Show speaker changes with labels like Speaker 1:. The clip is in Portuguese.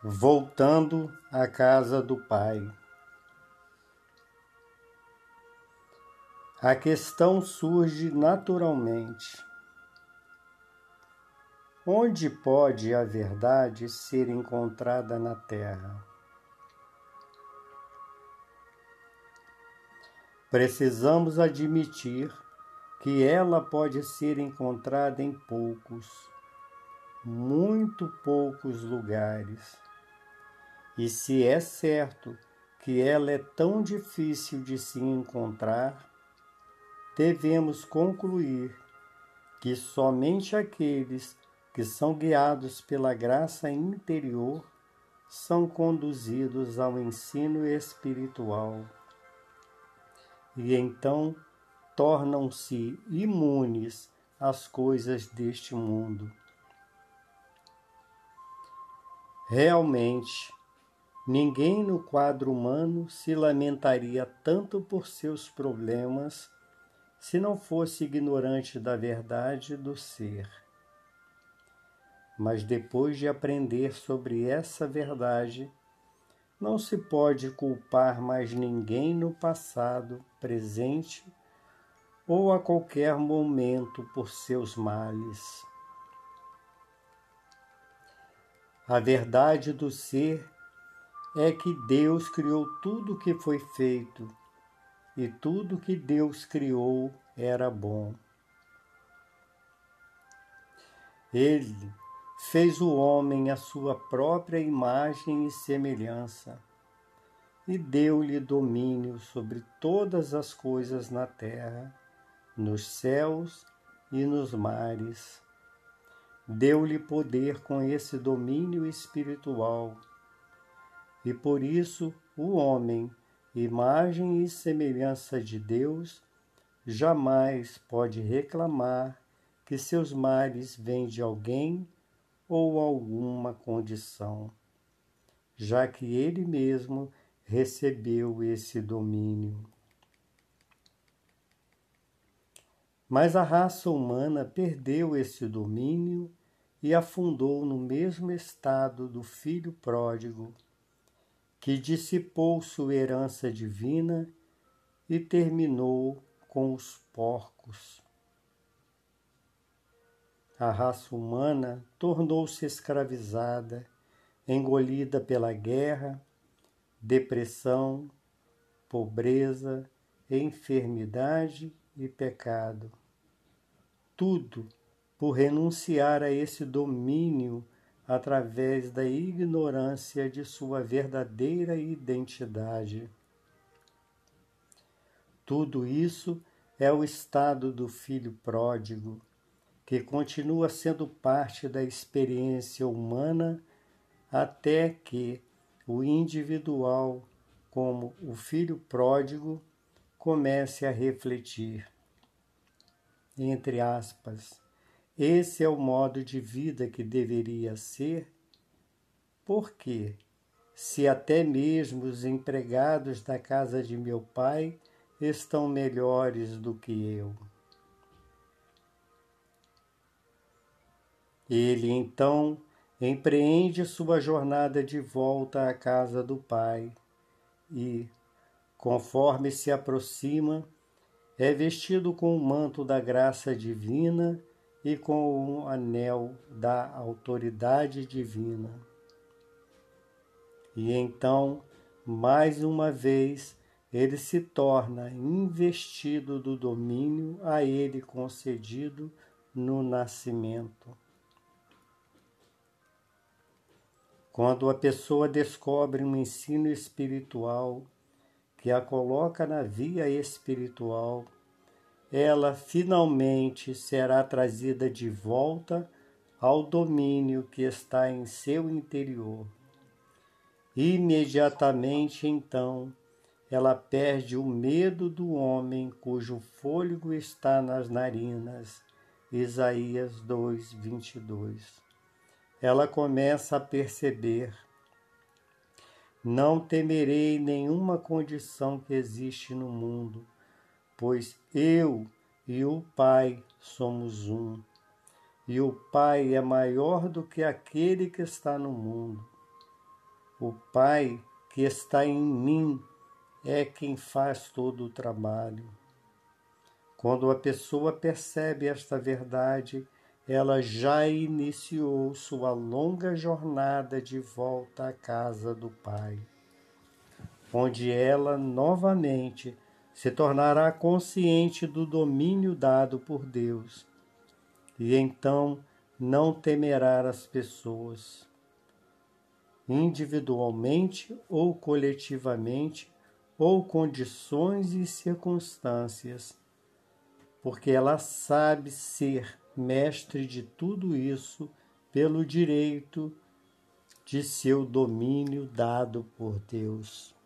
Speaker 1: Voltando à casa do Pai. A questão surge naturalmente. Onde pode a verdade ser encontrada na Terra? Precisamos admitir que ela pode ser encontrada em poucos, muito poucos lugares e se é certo que ela é tão difícil de se encontrar, devemos concluir que somente aqueles que são guiados pela graça interior são conduzidos ao ensino espiritual e então tornam-se imunes às coisas deste mundo. Realmente, Ninguém no quadro humano se lamentaria tanto por seus problemas se não fosse ignorante da verdade do ser. Mas depois de aprender sobre essa verdade, não se pode culpar mais ninguém no passado, presente ou a qualquer momento por seus males. A verdade do ser é que Deus criou tudo o que foi feito e tudo que Deus criou era bom. Ele fez o homem à sua própria imagem e semelhança e deu-lhe domínio sobre todas as coisas na terra, nos céus e nos mares. Deu-lhe poder com esse domínio espiritual e por isso o homem, imagem e semelhança de Deus, jamais pode reclamar que seus males vêm de alguém ou alguma condição, já que ele mesmo recebeu esse domínio. Mas a raça humana perdeu esse domínio e afundou no mesmo estado do filho pródigo que dissipou sua herança divina e terminou com os porcos. A raça humana tornou-se escravizada, engolida pela guerra, depressão, pobreza, enfermidade e pecado. Tudo por renunciar a esse domínio através da ignorância de sua verdadeira identidade. Tudo isso é o estado do filho pródigo, que continua sendo parte da experiência humana até que o individual, como o filho pródigo, comece a refletir. Entre aspas, esse é o modo de vida que deveria ser? Porque, se até mesmo os empregados da casa de meu pai estão melhores do que eu? Ele então empreende sua jornada de volta à casa do Pai e, conforme se aproxima, é vestido com o manto da graça divina e com o anel da autoridade divina. E então, mais uma vez, ele se torna investido do domínio a ele concedido no nascimento. Quando a pessoa descobre um ensino espiritual que a coloca na via espiritual, ela finalmente será trazida de volta ao domínio que está em seu interior. Imediatamente então, ela perde o medo do homem cujo fôlego está nas narinas. Isaías 2, 22. Ela começa a perceber: não temerei nenhuma condição que existe no mundo pois eu e o Pai somos um, e o Pai é maior do que aquele que está no mundo. O Pai que está em mim é quem faz todo o trabalho. Quando a pessoa percebe esta verdade, ela já iniciou sua longa jornada de volta à casa do Pai, onde ela novamente se tornará consciente do domínio dado por Deus e então não temerá as pessoas, individualmente ou coletivamente, ou condições e circunstâncias, porque ela sabe ser mestre de tudo isso pelo direito de seu domínio dado por Deus.